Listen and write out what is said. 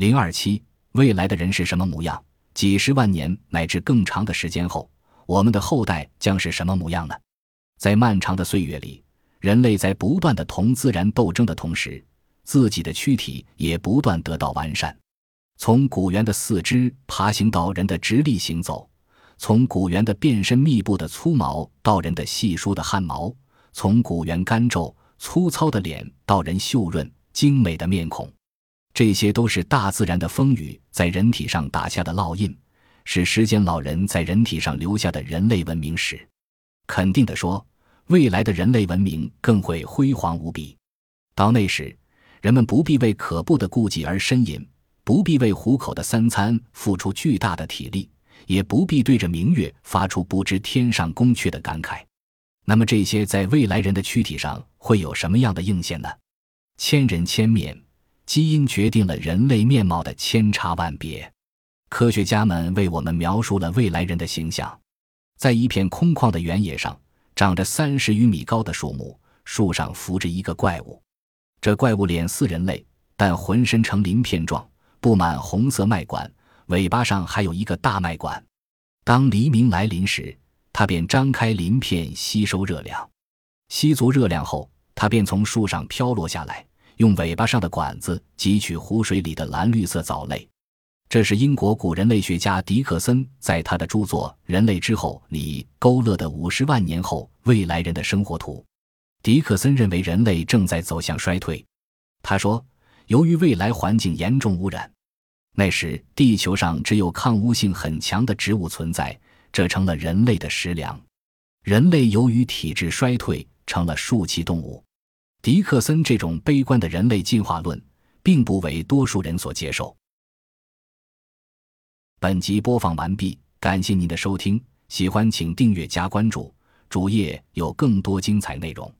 零二七，未来的人是什么模样？几十万年乃至更长的时间后，我们的后代将是什么模样呢？在漫长的岁月里，人类在不断的同自然斗争的同时，自己的躯体也不断得到完善。从古猿的四肢爬行到人的直立行走，从古猿的遍身密布的粗毛到人的细疏的汗毛，从古猿干皱粗糙的脸到人秀润精美的面孔，这些都是大自然的风雨在人体上打下的烙印，是时间老人在人体上留下的人类文明史。肯定地说。未来的人类文明更会辉煌无比，到那时，人们不必为可怖的顾忌而呻吟，不必为糊口的三餐付出巨大的体力，也不必对着明月发出不知天上宫阙的感慨。那么，这些在未来人的躯体上会有什么样的映现呢？千人千面，基因决定了人类面貌的千差万别。科学家们为我们描述了未来人的形象，在一片空旷的原野上。长着三十余米高的树木，树上伏着一个怪物。这怪物脸似人类，但浑身呈鳞片状，布满红色脉管，尾巴上还有一个大脉管。当黎明来临时，它便张开鳞片吸收热量，吸足热量后，它便从树上飘落下来，用尾巴上的管子汲取湖水里的蓝绿色藻类。这是英国古人类学家迪克森在他的著作《人类之后》里勾勒的五十万年后未来人的生活图。迪克森认为人类正在走向衰退。他说，由于未来环境严重污染，那时地球上只有抗污性很强的植物存在，这成了人类的食粮。人类由于体质衰退，成了树栖动物。迪克森这种悲观的人类进化论，并不为多数人所接受。本集播放完毕，感谢您的收听，喜欢请订阅加关注，主页有更多精彩内容。